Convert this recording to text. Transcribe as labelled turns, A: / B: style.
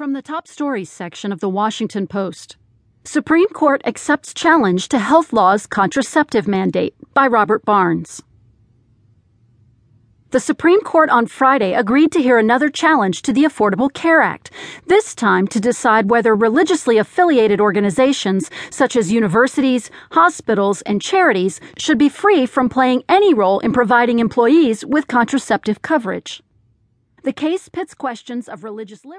A: From the top stories section of the Washington Post Supreme Court accepts challenge to health law's contraceptive mandate by Robert Barnes. The Supreme Court on Friday agreed to hear another challenge to the Affordable Care Act, this time to decide whether religiously affiliated organizations such as universities, hospitals, and charities should be free from playing any role in providing employees with contraceptive coverage. The case pits questions of religious liberty.